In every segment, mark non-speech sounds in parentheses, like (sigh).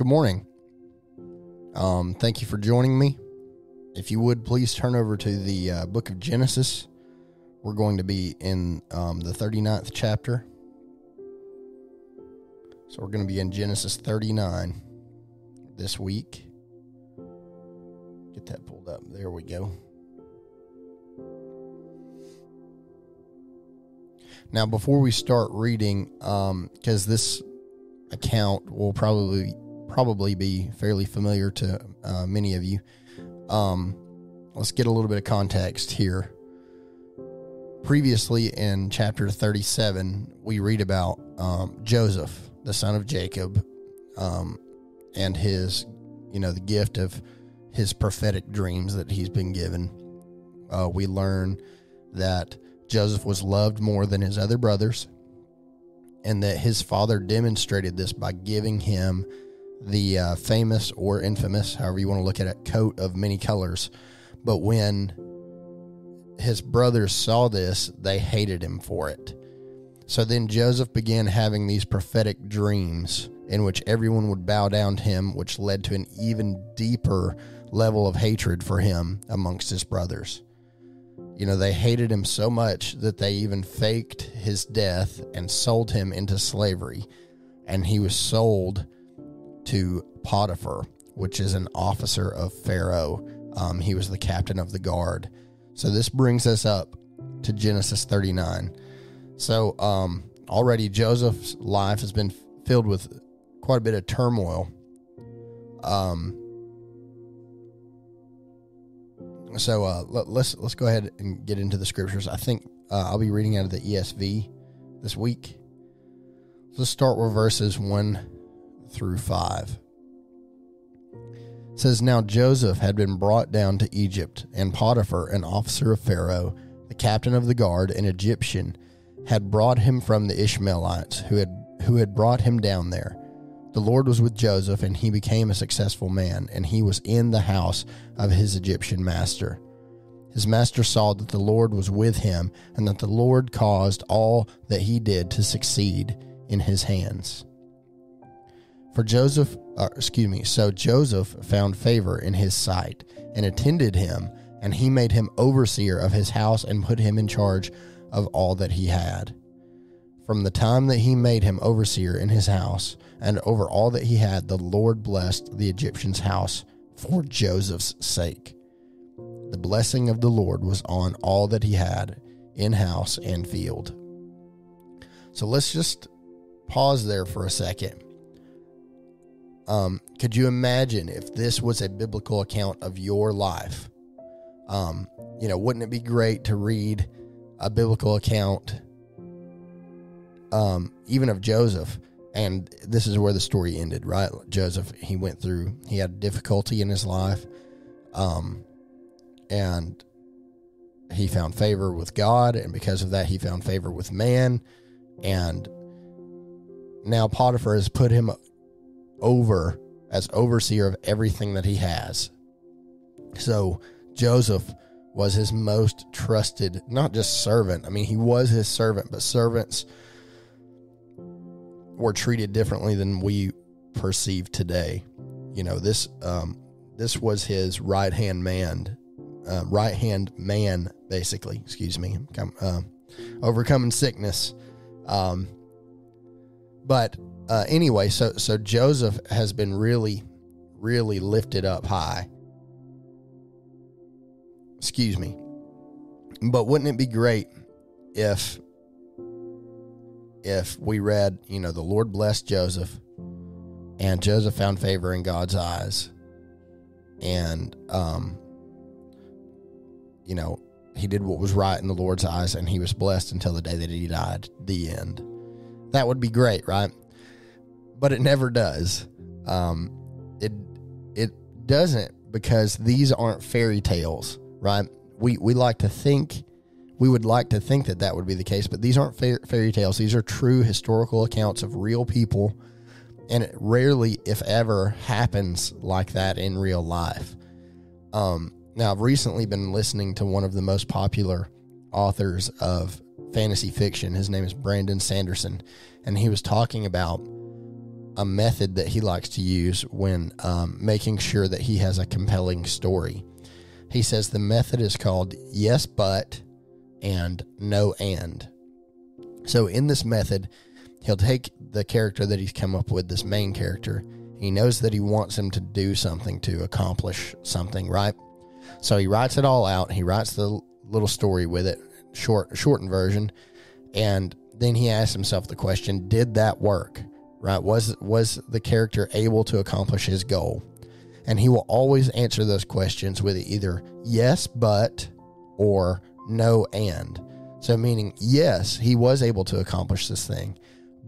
Good morning. Um, thank you for joining me. If you would please turn over to the uh, book of Genesis. We're going to be in um, the 39th chapter. So we're going to be in Genesis 39 this week. Get that pulled up. There we go. Now, before we start reading, because um, this account will probably probably be fairly familiar to uh, many of you, um, let's get a little bit of context here. Previously, in chapter thirty-seven, we read about um, Joseph, the son of Jacob, um, and his, you know, the gift of his prophetic dreams that he's been given. Uh, we learn that Joseph was loved more than his other brothers, and that his father demonstrated this by giving him the uh, famous or infamous, however you want to look at it, coat of many colors. But when his brothers saw this, they hated him for it. So then Joseph began having these prophetic dreams in which everyone would bow down to him, which led to an even deeper level of hatred for him amongst his brothers. You know, they hated him so much that they even faked his death and sold him into slavery. And he was sold to Potiphar, which is an officer of Pharaoh. Um, he was the captain of the guard. So this brings us up to Genesis 39. So um, already Joseph's life has been filled with quite a bit of turmoil. Um, so uh, let, us let's, let's go ahead and get into the scriptures. I think uh, I'll be reading out of the ESV this week. let's start with verses one through five. It says now Joseph had been brought down to Egypt, and Potiphar, an officer of Pharaoh, the captain of the guard, an Egyptian, had brought him from the Ishmaelites who had who had brought him down there. The Lord was with Joseph, and he became a successful man, and he was in the house of his Egyptian master. His master saw that the Lord was with him, and that the Lord caused all that he did to succeed in his hands. For Joseph, uh, excuse me, so Joseph found favor in his sight, and attended him, and he made him overseer of his house, and put him in charge of all that he had. From the time that he made him overseer in his house, and over all that he had, the Lord blessed the Egyptian's house for Joseph's sake. The blessing of the Lord was on all that he had in house and field. So let's just pause there for a second. Um, could you imagine if this was a biblical account of your life? Um, you know, wouldn't it be great to read a biblical account, um, even of Joseph? and this is where the story ended right joseph he went through he had difficulty in his life um and he found favor with god and because of that he found favor with man and now potiphar has put him over as overseer of everything that he has so joseph was his most trusted not just servant i mean he was his servant but servants were treated differently than we perceive today. You know, this um, this was his right hand man, uh, right hand man, basically. Excuse me, uh, overcoming sickness. Um, but uh, anyway, so so Joseph has been really, really lifted up high. Excuse me, but wouldn't it be great if if we read, you know, the Lord blessed Joseph and Joseph found favor in God's eyes. And, um, you know, he did what was right in the Lord's eyes and he was blessed until the day that he died. The end. That would be great, right? But it never does. Um, it, it doesn't because these aren't fairy tales, right? We, we like to think we would like to think that that would be the case, but these aren't fairy tales. These are true historical accounts of real people, and it rarely, if ever, happens like that in real life. Um, now, I've recently been listening to one of the most popular authors of fantasy fiction. His name is Brandon Sanderson, and he was talking about a method that he likes to use when um, making sure that he has a compelling story. He says the method is called yes, but, and no, and. So in this method, he'll take the character that he's come up with, this main character. He knows that he wants him to do something to accomplish something, right? So he writes it all out. He writes the little story with it, short shortened version, and then he asks himself the question: Did that work? Right? Was was the character able to accomplish his goal? And he will always answer those questions with either yes, but, or no, and. So, meaning, yes, he was able to accomplish this thing,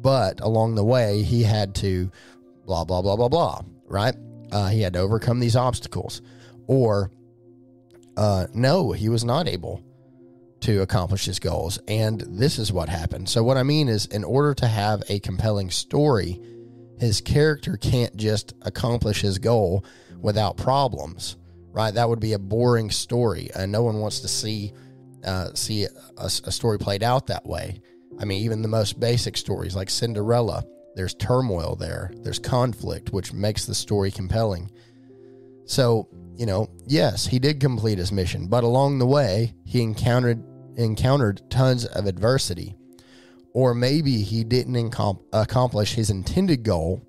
but along the way, he had to blah, blah, blah, blah, blah, right? Uh, he had to overcome these obstacles. Or, uh, no, he was not able to accomplish his goals. And this is what happened. So, what I mean is, in order to have a compelling story, his character can't just accomplish his goal without problems, right? That would be a boring story, and no one wants to see uh, see a, a story played out that way. I mean, even the most basic stories like Cinderella, there's turmoil there, there's conflict, which makes the story compelling. So, you know, yes, he did complete his mission, but along the way, he encountered encountered tons of adversity. Or maybe he didn't accomplish his intended goal,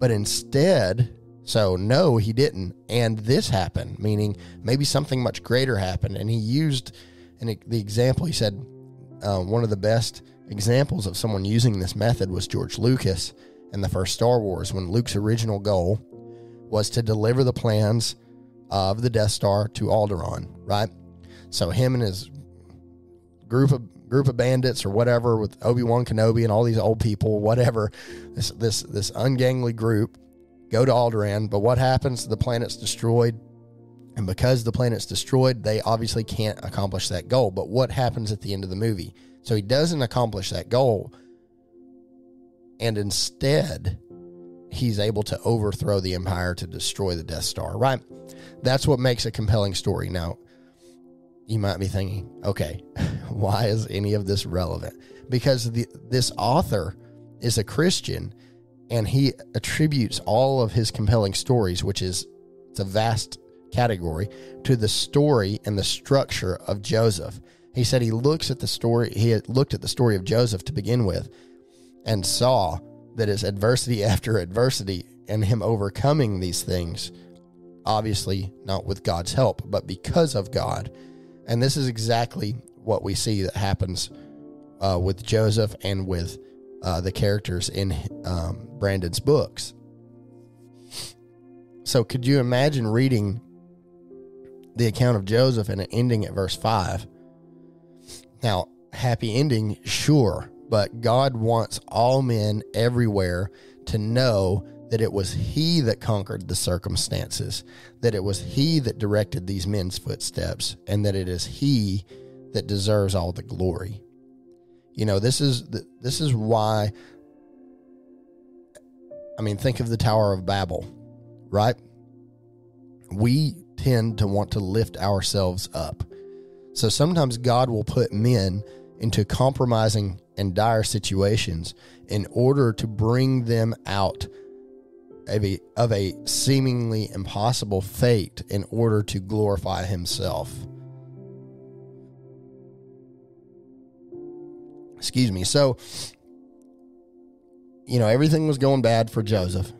but instead so, no, he didn't. And this happened, meaning maybe something much greater happened. And he used and the example, he said, uh, one of the best examples of someone using this method was George Lucas in the first Star Wars, when Luke's original goal was to deliver the plans of the Death Star to Alderaan, right? So, him and his group of group of bandits or whatever with Obi-Wan Kenobi and all these old people, whatever, this this this ungainly group go to Alderaan, but what happens? The planet's destroyed. And because the planet's destroyed, they obviously can't accomplish that goal. But what happens at the end of the movie? So he doesn't accomplish that goal. And instead, he's able to overthrow the Empire to destroy the Death Star, right? That's what makes a compelling story. Now, you might be thinking, okay, (laughs) why is any of this relevant? Because the, this author is a Christian and he attributes all of his compelling stories, which is it's a vast category, to the story and the structure of Joseph. He said he looks at the story, he looked at the story of Joseph to begin with and saw that it's adversity (laughs) after adversity and him overcoming these things, obviously not with God's help, but because of God. And this is exactly what we see that happens uh, with Joseph and with uh, the characters in um, Brandon's books. So, could you imagine reading the account of Joseph and ending at verse 5? Now, happy ending, sure, but God wants all men everywhere to know that it was He that conquered the circumstances, that it was He that directed these men's footsteps, and that it is He that deserves all the glory. You know, this is this is why. I mean, think of the Tower of Babel, right? We tend to want to lift ourselves up. So sometimes God will put men into compromising and dire situations in order to bring them out of a, of a seemingly impossible fate in order to glorify himself. Excuse me. So, you know, everything was going bad for Joseph.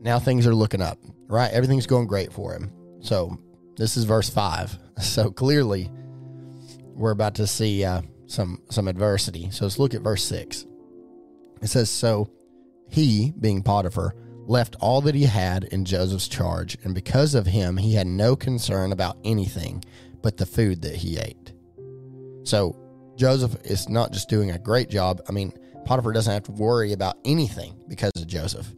Now things are looking up, right? Everything's going great for him. So, this is verse 5. (laughs) So, clearly, we're about to see uh, some some adversity. So, let's look at verse 6. It says, So he, being Potiphar, left all that he had in Joseph's charge, and because of him, he had no concern about anything but the food that he ate. So, Joseph is not just doing a great job. I mean, Potiphar doesn't have to worry about anything because of Joseph.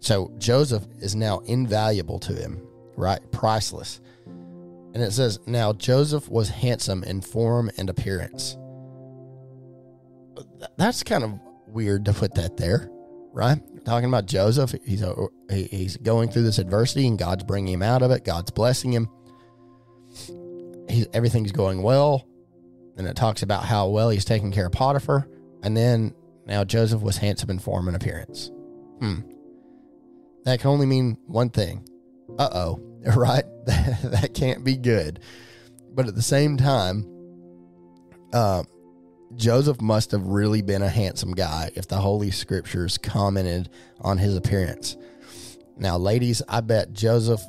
So Joseph is now invaluable to him, right? Priceless. And it says, Now Joseph was handsome in form and appearance. That's kind of weird to put that there, right? Talking about Joseph, he's, a, he's going through this adversity and God's bringing him out of it. God's blessing him. He's, everything's going well and it talks about how well he's taking care of Potiphar. And then now Joseph was handsome in form and appearance. Hmm. That can only mean one thing. Uh oh, (laughs) right? (laughs) that can't be good. But at the same time, uh, Joseph must have really been a handsome guy if the Holy Scriptures commented on his appearance. Now, ladies, I bet Joseph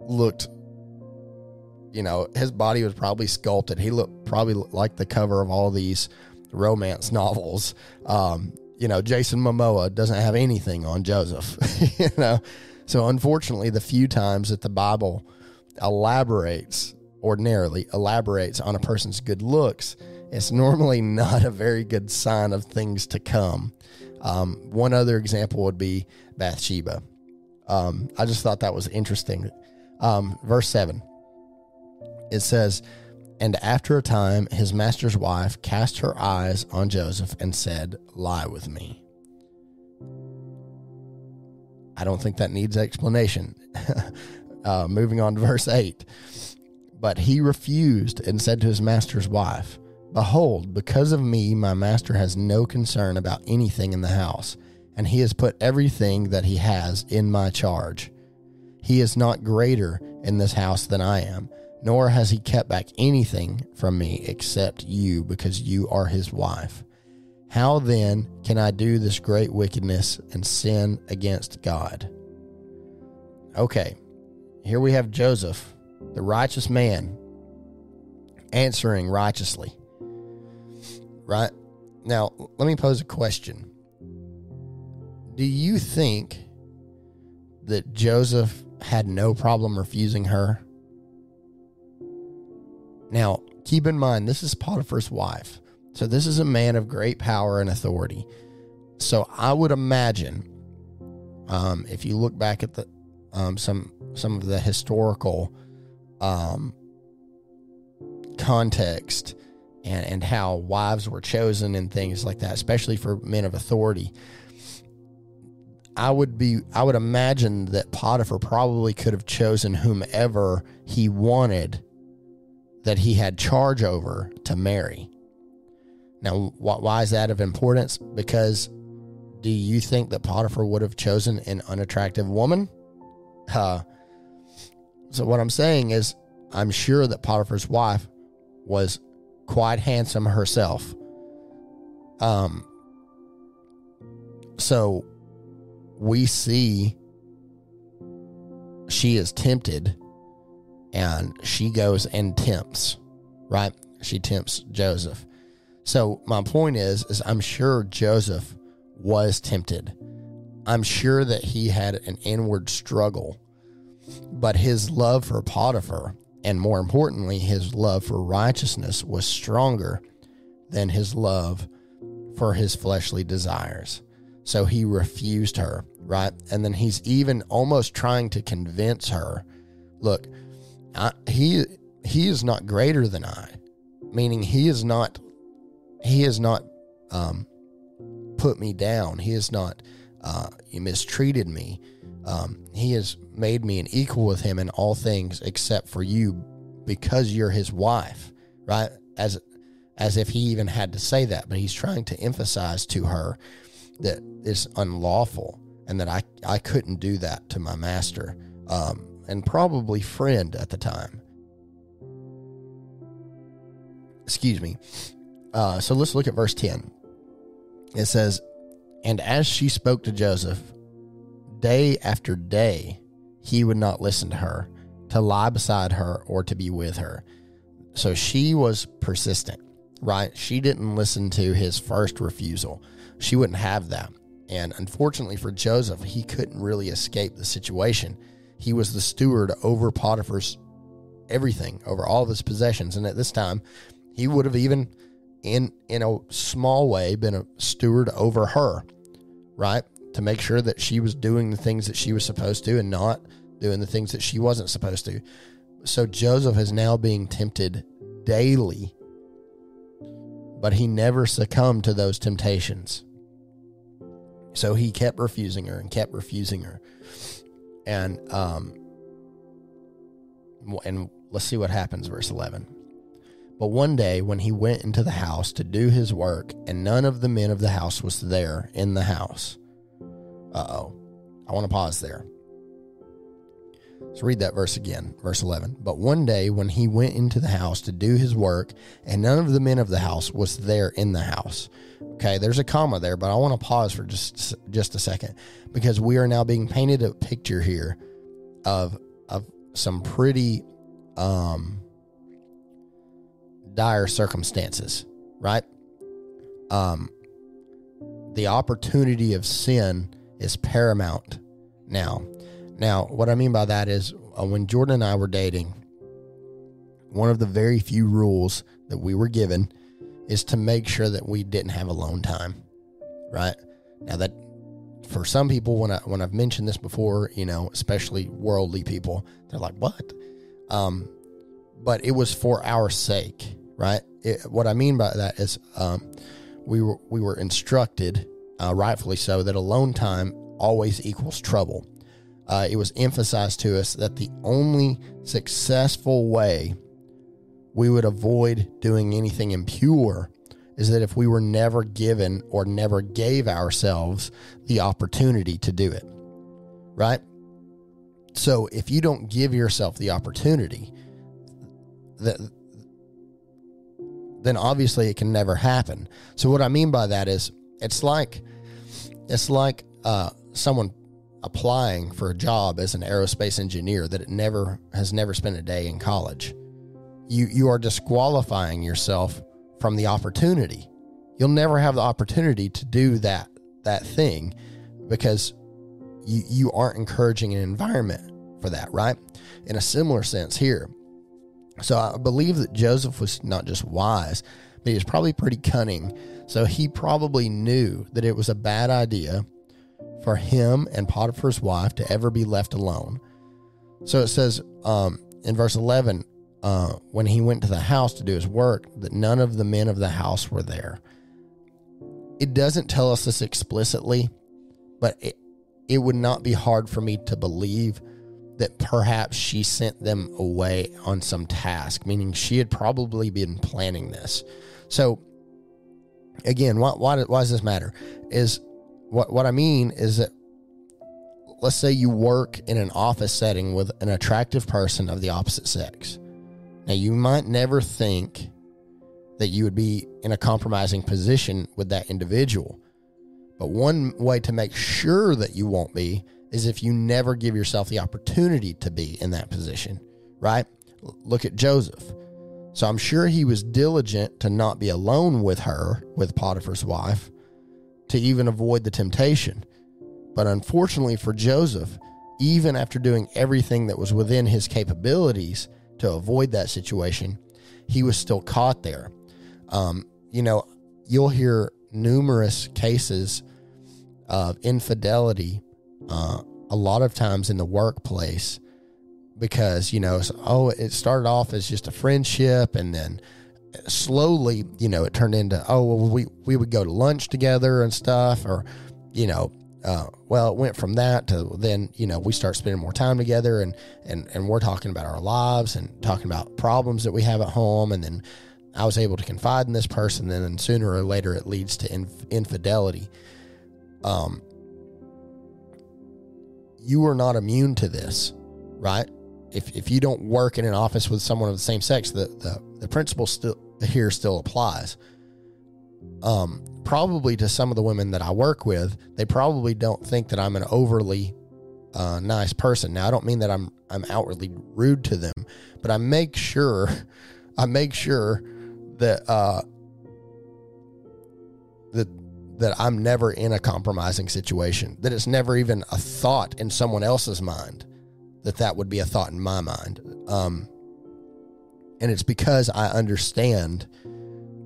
looked, you know, his body was probably sculpted. He looked probably like the cover of all these romance novels. Um, you know, Jason Momoa doesn't have anything on Joseph, (laughs) you know. So, unfortunately, the few times that the Bible elaborates, ordinarily elaborates on a person's good looks, it's normally not a very good sign of things to come. Um, one other example would be Bathsheba. Um, I just thought that was interesting. Um, verse 7 it says, And after a time, his master's wife cast her eyes on Joseph and said, Lie with me. I don't think that needs explanation. (laughs) uh, moving on to verse 8. But he refused and said to his master's wife, Behold, because of me, my master has no concern about anything in the house, and he has put everything that he has in my charge. He is not greater in this house than I am, nor has he kept back anything from me except you, because you are his wife. How then can I do this great wickedness and sin against God? Okay, here we have Joseph, the righteous man, answering righteously right? Now, let me pose a question. Do you think that Joseph had no problem refusing her? Now, keep in mind, this is Potiphar's wife. So, this is a man of great power and authority. So, I would imagine, um, if you look back at the um, some some of the historical um, context and, and how wives were chosen and things like that, especially for men of authority. I would be I would imagine that Potiphar probably could have chosen whomever he wanted that he had charge over to marry. Now, why is that of importance? Because do you think that Potiphar would have chosen an unattractive woman? Uh, so, what I'm saying is, I'm sure that Potiphar's wife was quite handsome herself. Um, so we see she is tempted and she goes and tempts, right? She tempts Joseph. So my point is, is I'm sure Joseph was tempted. I'm sure that he had an inward struggle, but his love for Potiphar and more importantly, his love for righteousness was stronger than his love for his fleshly desires. So he refused her, right? And then he's even almost trying to convince her, look, I, he he is not greater than I, meaning he is not he has not um, put me down. He has not uh, mistreated me. Um, he has made me an equal with him in all things except for you because you're his wife, right? As as if he even had to say that, but he's trying to emphasize to her that it's unlawful and that I, I couldn't do that to my master um, and probably friend at the time. Excuse me. Uh, so let's look at verse 10. It says, And as she spoke to Joseph, day after day, he would not listen to her, to lie beside her, or to be with her. So she was persistent, right? She didn't listen to his first refusal. She wouldn't have that. And unfortunately for Joseph, he couldn't really escape the situation. He was the steward over Potiphar's everything, over all of his possessions. And at this time, he would have even in in a small way been a steward over her, right? To make sure that she was doing the things that she was supposed to and not doing the things that she wasn't supposed to. So Joseph is now being tempted daily, but he never succumbed to those temptations. So he kept refusing her and kept refusing her. And um and let's see what happens verse 11. But one day when he went into the house to do his work and none of the men of the house was there in the house, Uh oh. I want to pause there. Let's read that verse again, verse 11. But one day when he went into the house to do his work, and none of the men of the house was there in the house. Okay, there's a comma there, but I want to pause for just just a second because we are now being painted a picture here of of some pretty um dire circumstances, right? Um the opportunity of sin is paramount now. Now, what I mean by that is uh, when Jordan and I were dating, one of the very few rules that we were given is to make sure that we didn't have alone time. Right? Now that for some people when I when I've mentioned this before, you know, especially worldly people, they're like, "What?" Um, but it was for our sake, right? It, what I mean by that is, um, we were we were instructed, uh, rightfully so, that alone time always equals trouble. Uh, it was emphasized to us that the only successful way we would avoid doing anything impure is that if we were never given or never gave ourselves the opportunity to do it, right? So if you don't give yourself the opportunity, that then obviously it can never happen. So what I mean by that is it's like it's like uh, someone applying for a job as an aerospace engineer that it never has never spent a day in college. You you are disqualifying yourself from the opportunity. You'll never have the opportunity to do that that thing because you you aren't encouraging an environment for that, right? In a similar sense here. So I believe that Joseph was not just wise, he was probably pretty cunning. So he probably knew that it was a bad idea for him and Potiphar's wife to ever be left alone. So it says um, in verse 11, uh, when he went to the house to do his work, that none of the men of the house were there. It doesn't tell us this explicitly, but it, it would not be hard for me to believe that perhaps she sent them away on some task, meaning she had probably been planning this. So, again, why, why, why does this matter? Is what, what I mean is that let's say you work in an office setting with an attractive person of the opposite sex now, you might never think that you would be in a compromising position with that individual. But one way to make sure that you won't be is if you never give yourself the opportunity to be in that position, right? Look at Joseph. So I'm sure he was diligent to not be alone with her, with Potiphar's wife, to even avoid the temptation. But unfortunately for Joseph, even after doing everything that was within his capabilities, to avoid that situation, he was still caught there. Um, you know, you'll hear numerous cases of infidelity uh, a lot of times in the workplace because, you know, oh, it started off as just a friendship and then slowly, you know, it turned into, oh, well, we, we would go to lunch together and stuff, or, you know, uh, well, it went from that to then, you know, we start spending more time together and, and, and we're talking about our lives and talking about problems that we have at home. And then I was able to confide in this person. And then sooner or later, it leads to inf- infidelity. Um, you are not immune to this, right? If, if you don't work in an office with someone of the same sex, the, the, the principle still here still applies. Um, probably to some of the women that I work with, they probably don't think that I'm an overly uh, nice person. Now, I don't mean that I'm I'm outwardly rude to them, but I make sure (laughs) I make sure that uh, that that I'm never in a compromising situation. That it's never even a thought in someone else's mind that that would be a thought in my mind. Um, and it's because I understand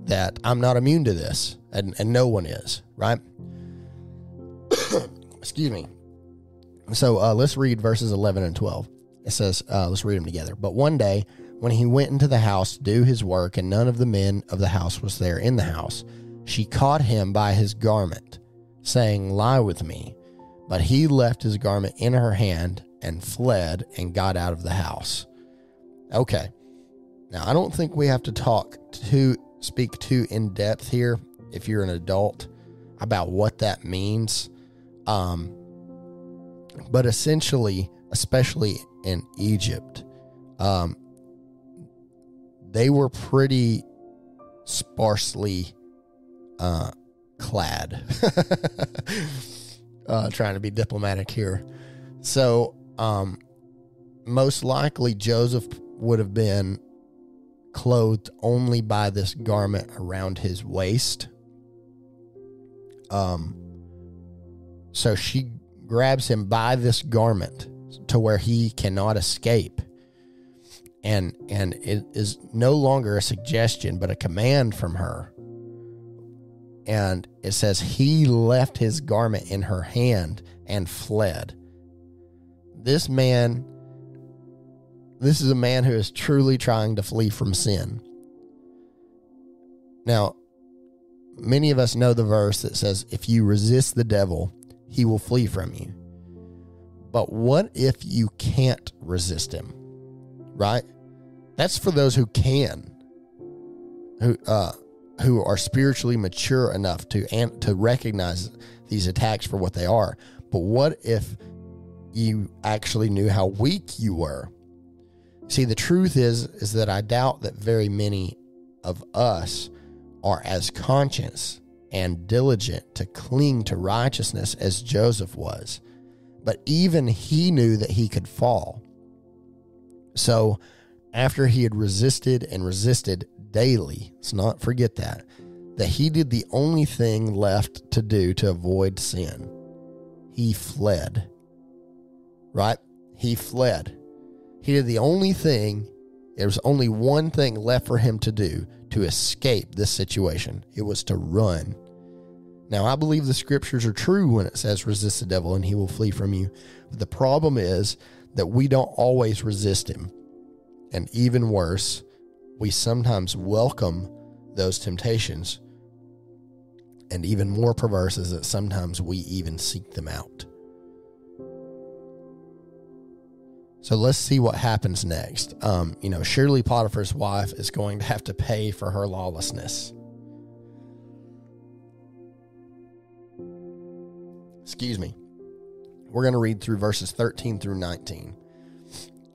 that I'm not immune to this, and, and no one is, right? (coughs) Excuse me. So uh, let's read verses 11 and 12. It says, uh, let's read them together. But one day, when he went into the house to do his work, and none of the men of the house was there in the house, she caught him by his garment, saying, Lie with me. But he left his garment in her hand and fled and got out of the house. Okay. Now, I don't think we have to talk to speak too in depth here if you're an adult about what that means. Um, But essentially, especially in Egypt, um, they were pretty sparsely uh, clad. (laughs) uh, trying to be diplomatic here. So, um, most likely Joseph would have been clothed only by this garment around his waist. Um, so she grabs him by this garment to where he cannot escape. And and it is no longer a suggestion but a command from her. And it says he left his garment in her hand and fled. This man this is a man who is truly trying to flee from sin. Now, many of us know the verse that says, If you resist the devil, he will flee from you. But what if you can't resist him? Right? That's for those who can, who uh, who are spiritually mature enough to to recognize these attacks for what they are. But what if you actually knew how weak you were? See, the truth is is that I doubt that very many of us are as conscious and diligent to cling to righteousness as Joseph was. But even he knew that he could fall. So, after he had resisted and resisted daily, let's not forget that, that he did the only thing left to do to avoid sin. He fled. Right? He fled. He did the only thing, there was only one thing left for him to do to escape this situation. It was to run. Now, I believe the scriptures are true when it says, resist the devil and he will flee from you. But the problem is that we don't always resist him. And even worse, we sometimes welcome those temptations. And even more perverse is that sometimes we even seek them out. So let's see what happens next. Um, you know, surely Potiphar's wife is going to have to pay for her lawlessness. Excuse me. We're going to read through verses 13 through 19.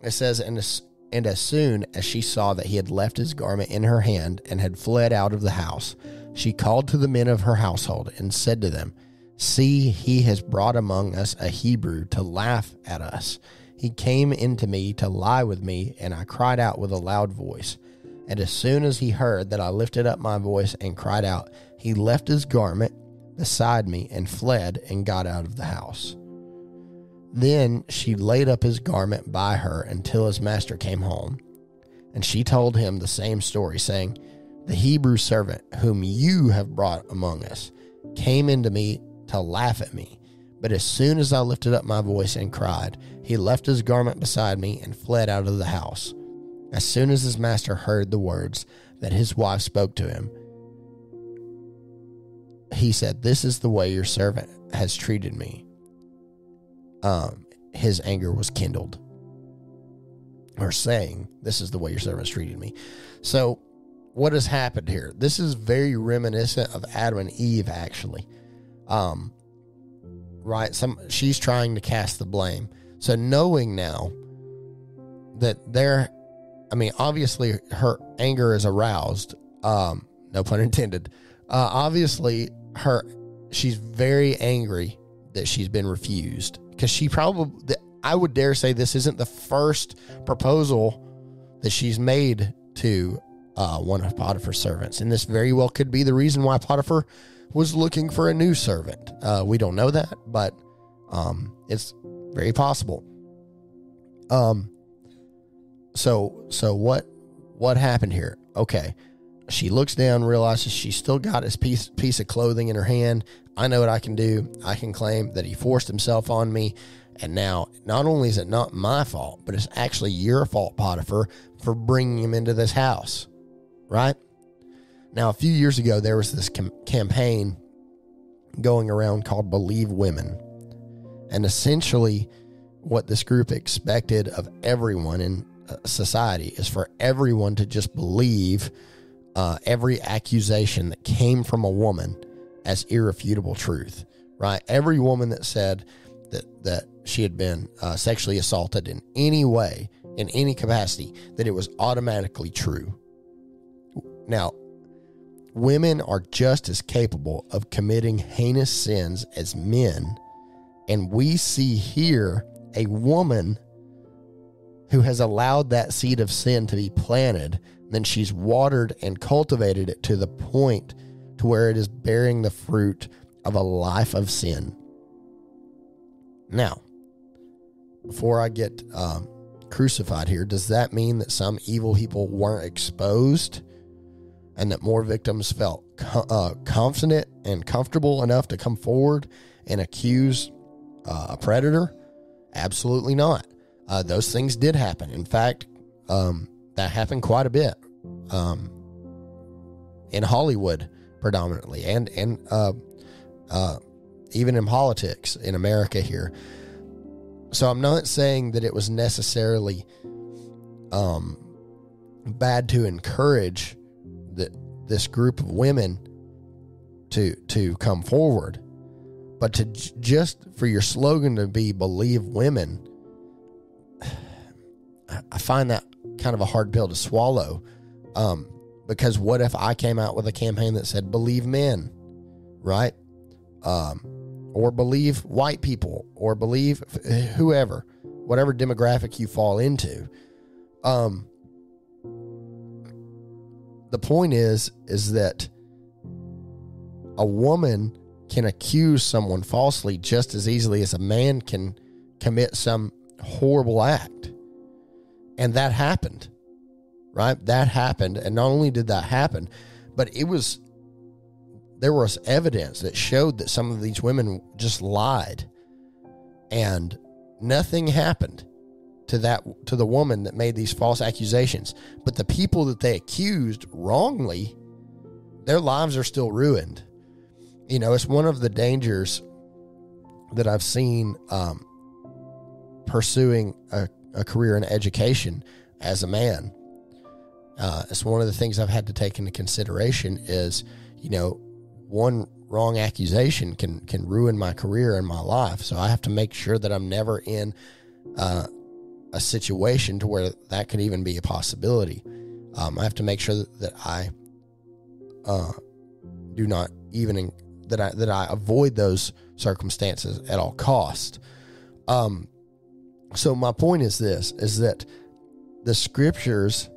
It says, and as, and as soon as she saw that he had left his garment in her hand and had fled out of the house, she called to the men of her household and said to them, See, he has brought among us a Hebrew to laugh at us. He came into me to lie with me, and I cried out with a loud voice. And as soon as he heard that I lifted up my voice and cried out, he left his garment beside me and fled and got out of the house. Then she laid up his garment by her until his master came home. And she told him the same story, saying, The Hebrew servant whom you have brought among us came into me to laugh at me. But as soon as I lifted up my voice and cried, he left his garment beside me and fled out of the house. As soon as his master heard the words that his wife spoke to him, he said, This is the way your servant has treated me. Um, his anger was kindled. Or saying, This is the way your servant treated me. So, what has happened here? This is very reminiscent of Adam and Eve, actually. Um, right? Some she's trying to cast the blame. So knowing now that there, I mean, obviously her anger is aroused. Um, no pun intended. Uh, obviously her, she's very angry that she's been refused because she probably, I would dare say, this isn't the first proposal that she's made to uh, one of Potiphar's servants, and this very well could be the reason why Potiphar was looking for a new servant. Uh, we don't know that, but um, it's very possible. Um, so so what what happened here? Okay, she looks down, realizes she's still got his piece piece of clothing in her hand. I know what I can do. I can claim that he forced himself on me. And now, not only is it not my fault, but it's actually your fault, Potiphar, for bringing him into this house, right? Now, a few years ago, there was this com- campaign going around called Believe Women. And essentially, what this group expected of everyone in uh, society is for everyone to just believe uh, every accusation that came from a woman as irrefutable truth, right? Every woman that said, that that she had been uh, sexually assaulted in any way, in any capacity, that it was automatically true. Now, women are just as capable of committing heinous sins as men, and we see here a woman who has allowed that seed of sin to be planted, then she's watered and cultivated it to the point to where it is bearing the fruit of a life of sin. Now, before I get um, crucified here, does that mean that some evil people weren't exposed and that more victims felt uh, confident and comfortable enough to come forward and accuse uh, a predator? Absolutely not. Uh, those things did happen. In fact, um, that happened quite a bit um, in Hollywood, predominantly, and and uh, uh, even in politics in America here. So I'm not saying that it was necessarily um, bad to encourage that this group of women to to come forward, but to j- just for your slogan to be "Believe Women," (sighs) I find that kind of a hard pill to swallow. Um, because what if I came out with a campaign that said "Believe Men," right? Um, or believe white people, or believe whoever, whatever demographic you fall into. Um, the point is, is that a woman can accuse someone falsely just as easily as a man can commit some horrible act. And that happened, right? That happened. And not only did that happen, but it was, there was evidence that showed that some of these women just lied and nothing happened to that to the woman that made these false accusations but the people that they accused wrongly their lives are still ruined you know it's one of the dangers that i've seen um, pursuing a, a career in education as a man. Uh, it's one of the things I've had to take into consideration is, you know, one wrong accusation can can ruin my career and my life. So I have to make sure that I'm never in uh, a situation to where that could even be a possibility. Um, I have to make sure that, that I uh, do not even that I that I avoid those circumstances at all cost. Um, so my point is this is that the scriptures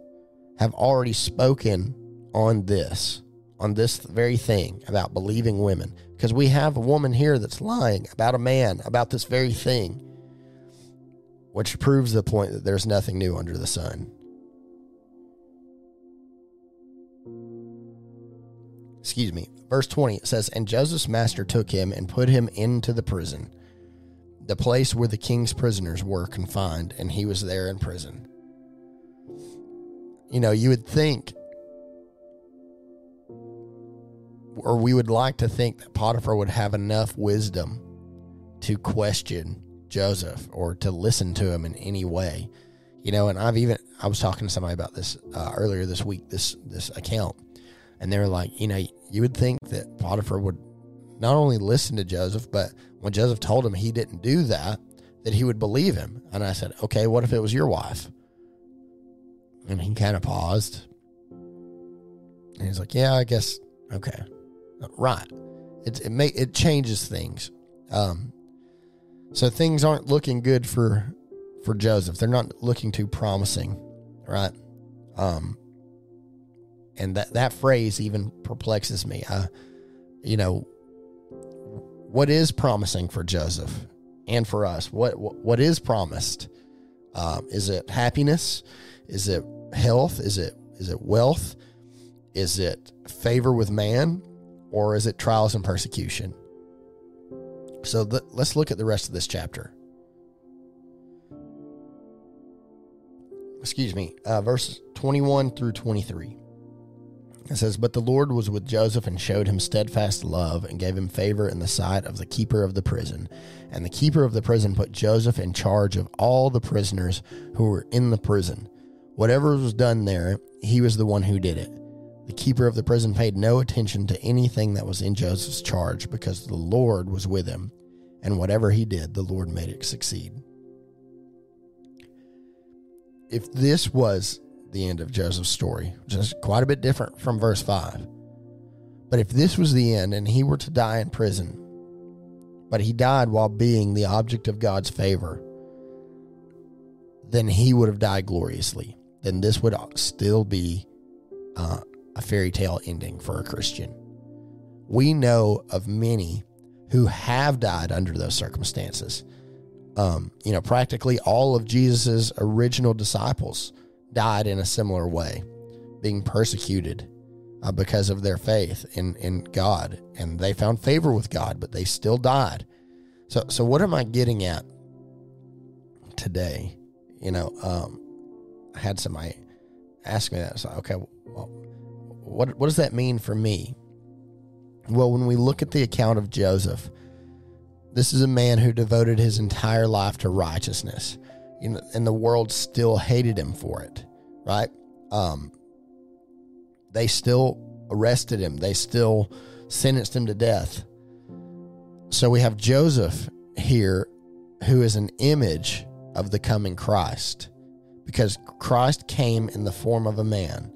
have already spoken on this on this very thing about believing women. Because we have a woman here that's lying about a man about this very thing which proves the point that there's nothing new under the sun. Excuse me verse 20 it says and joseph's master took him and put him into the prison the place where the king's prisoners were confined, and he was there in prison. You know, you would think, or we would like to think that Potiphar would have enough wisdom to question Joseph or to listen to him in any way. You know, and I've even I was talking to somebody about this uh, earlier this week. This this account, and they were like, you know, you would think that Potiphar would not only listen to Joseph, but when Joseph told him he didn't do that, that he would believe him. And I said, okay, what if it was your wife? And he kind of paused. And he's like, yeah, I guess, okay. Right. It, it, may, it changes things. Um, so things aren't looking good for, for Joseph. They're not looking too promising, right? Um, and that, that phrase even perplexes me. You know, what is promising for Joseph and for us? What what is promised? Uh, is it happiness? Is it health? Is it is it wealth? Is it favor with man, or is it trials and persecution? So let's look at the rest of this chapter. Excuse me, uh, verses twenty one through twenty three. It says, But the Lord was with Joseph and showed him steadfast love and gave him favor in the sight of the keeper of the prison. And the keeper of the prison put Joseph in charge of all the prisoners who were in the prison. Whatever was done there, he was the one who did it. The keeper of the prison paid no attention to anything that was in Joseph's charge because the Lord was with him. and whatever he did, the Lord made it succeed. If this was the end of Joseph's story, which is quite a bit different from verse 5, but if this was the end and he were to die in prison, but he died while being the object of God's favor, then he would have died gloriously. Then this would still be uh, a fairy tale ending for a Christian. We know of many who have died under those circumstances. Um, you know, practically all of Jesus's original disciples died in a similar way, being persecuted uh, because of their faith in in God, and they found favor with God, but they still died. So, so what am I getting at today? You know, um, I had somebody ask me that. So, okay, well, what what does that mean for me? Well, when we look at the account of Joseph, this is a man who devoted his entire life to righteousness, you know, and the world still hated him for it, right? Um, they still arrested him. They still sentenced him to death. So we have Joseph here, who is an image of the coming Christ, because Christ came in the form of a man.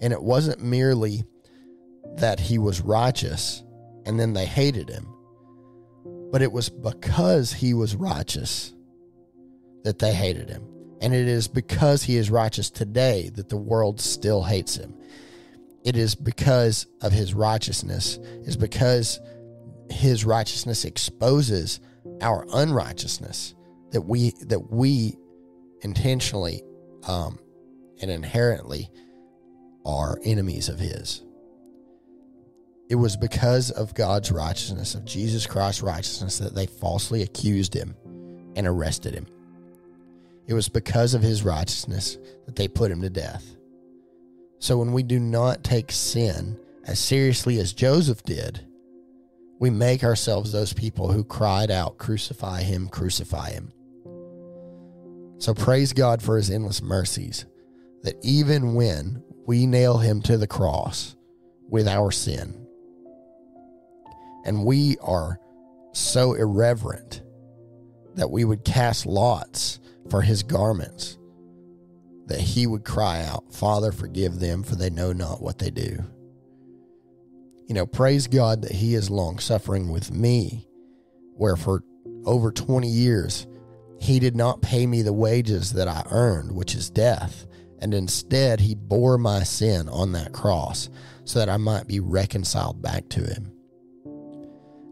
And it wasn't merely that he was righteous and then they hated him, but it was because he was righteous that they hated him. And it is because he is righteous today that the world still hates him. It is because of his righteousness, is because his righteousness exposes our unrighteousness that we that we intentionally um, and inherently are enemies of his. It was because of God's righteousness, of Jesus Christ's righteousness, that they falsely accused him and arrested him. It was because of his righteousness that they put him to death. So when we do not take sin as seriously as Joseph did, we make ourselves those people who cried out, Crucify him, crucify him. So praise God for his endless mercies, that even when we nail him to the cross with our sin, and we are so irreverent that we would cast lots for his garments, that he would cry out, Father, forgive them, for they know not what they do. You know, praise God that he is long suffering with me, where for over 20 years, he did not pay me the wages that I earned, which is death. And instead, he bore my sin on that cross so that I might be reconciled back to him.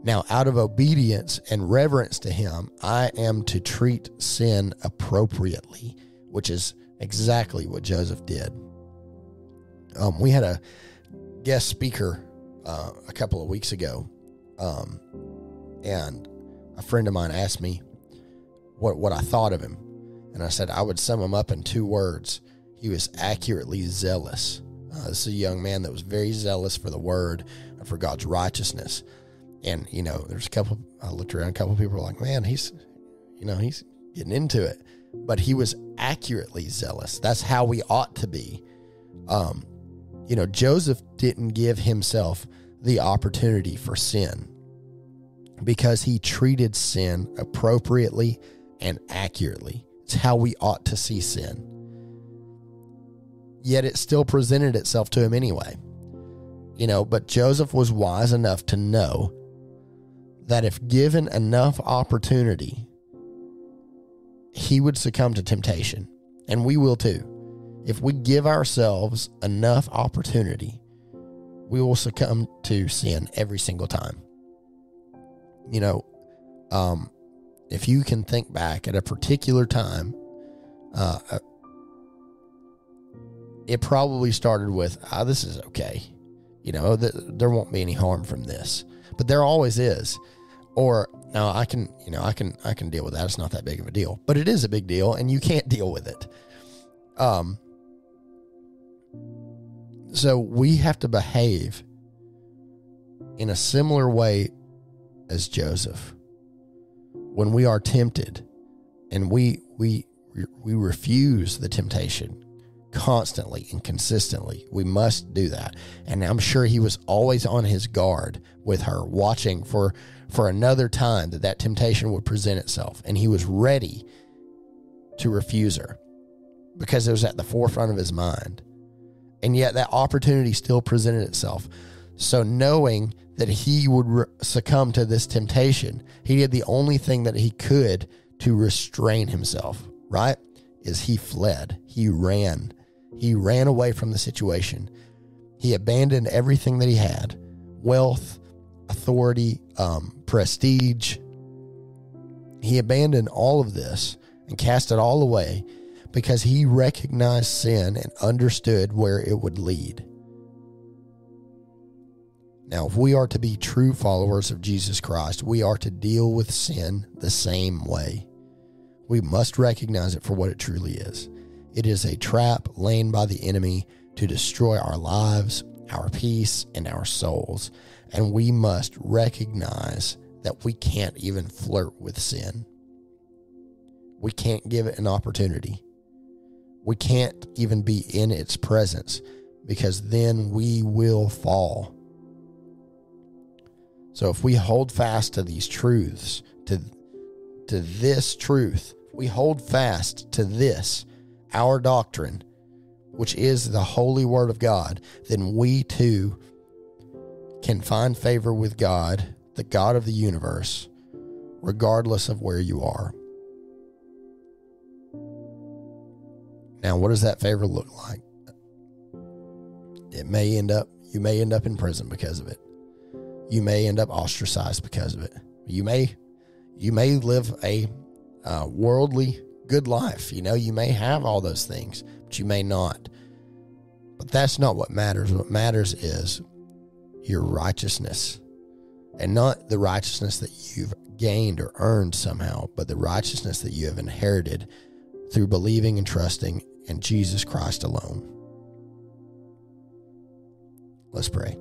Now, out of obedience and reverence to him, I am to treat sin appropriately, which is exactly what Joseph did. Um, we had a guest speaker uh, a couple of weeks ago, um, and a friend of mine asked me what what I thought of him, and I said I would sum him up in two words: he was accurately zealous. Uh, this is a young man that was very zealous for the word and for God's righteousness. And, you know, there's a couple, I looked around, a couple people were like, man, he's, you know, he's getting into it. But he was accurately zealous. That's how we ought to be. Um, you know, Joseph didn't give himself the opportunity for sin because he treated sin appropriately and accurately. It's how we ought to see sin. Yet it still presented itself to him anyway. You know, but Joseph was wise enough to know that if given enough opportunity, he would succumb to temptation. And we will too. If we give ourselves enough opportunity, we will succumb to sin every single time. You know, um, if you can think back at a particular time, uh, it probably started with, ah, this is okay. You know, th- there won't be any harm from this. But there always is. Or now I can, you know, I can I can deal with that. It's not that big of a deal. But it is a big deal and you can't deal with it. Um so we have to behave in a similar way as Joseph. When we are tempted and we we we refuse the temptation constantly and consistently. We must do that. And I'm sure he was always on his guard with her, watching for for another time that that temptation would present itself, and he was ready to refuse her because it was at the forefront of his mind. And yet that opportunity still presented itself. So knowing that he would re- succumb to this temptation, he did the only thing that he could to restrain himself, right? Is he fled. He ran. He ran away from the situation. He abandoned everything that he had wealth, authority, um, prestige. He abandoned all of this and cast it all away because he recognized sin and understood where it would lead. Now, if we are to be true followers of Jesus Christ, we are to deal with sin the same way. We must recognize it for what it truly is. It is a trap laid by the enemy to destroy our lives, our peace, and our souls. And we must recognize that we can't even flirt with sin. We can't give it an opportunity. We can't even be in its presence because then we will fall. So if we hold fast to these truths, to to this truth, we hold fast to this, our doctrine, which is the holy word of God, then we too can find favor with God, the God of the universe, regardless of where you are. Now, what does that favor look like? It may end up, you may end up in prison because of it. You may end up ostracized because of it. You may, you may live a uh, worldly good life. You know, you may have all those things, but you may not. But that's not what matters. What matters is your righteousness and not the righteousness that you've gained or earned somehow, but the righteousness that you have inherited through believing and trusting in Jesus Christ alone. Let's pray.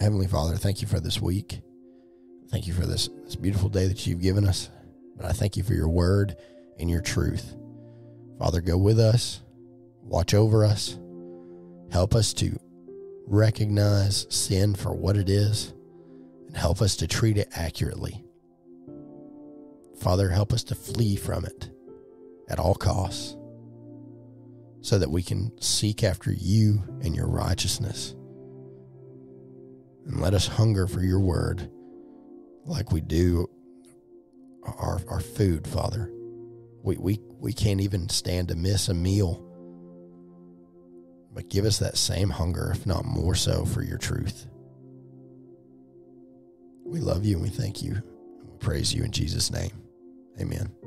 Heavenly Father, thank you for this week. Thank you for this, this beautiful day that you've given us. But I thank you for your word and your truth. Father, go with us, watch over us, help us to recognize sin for what it is, and help us to treat it accurately. Father, help us to flee from it at all costs so that we can seek after you and your righteousness. And let us hunger for your word like we do our, our food, Father. We, we, we can't even stand to miss a meal. But give us that same hunger, if not more so, for your truth. We love you and we thank you. We praise you in Jesus' name. Amen.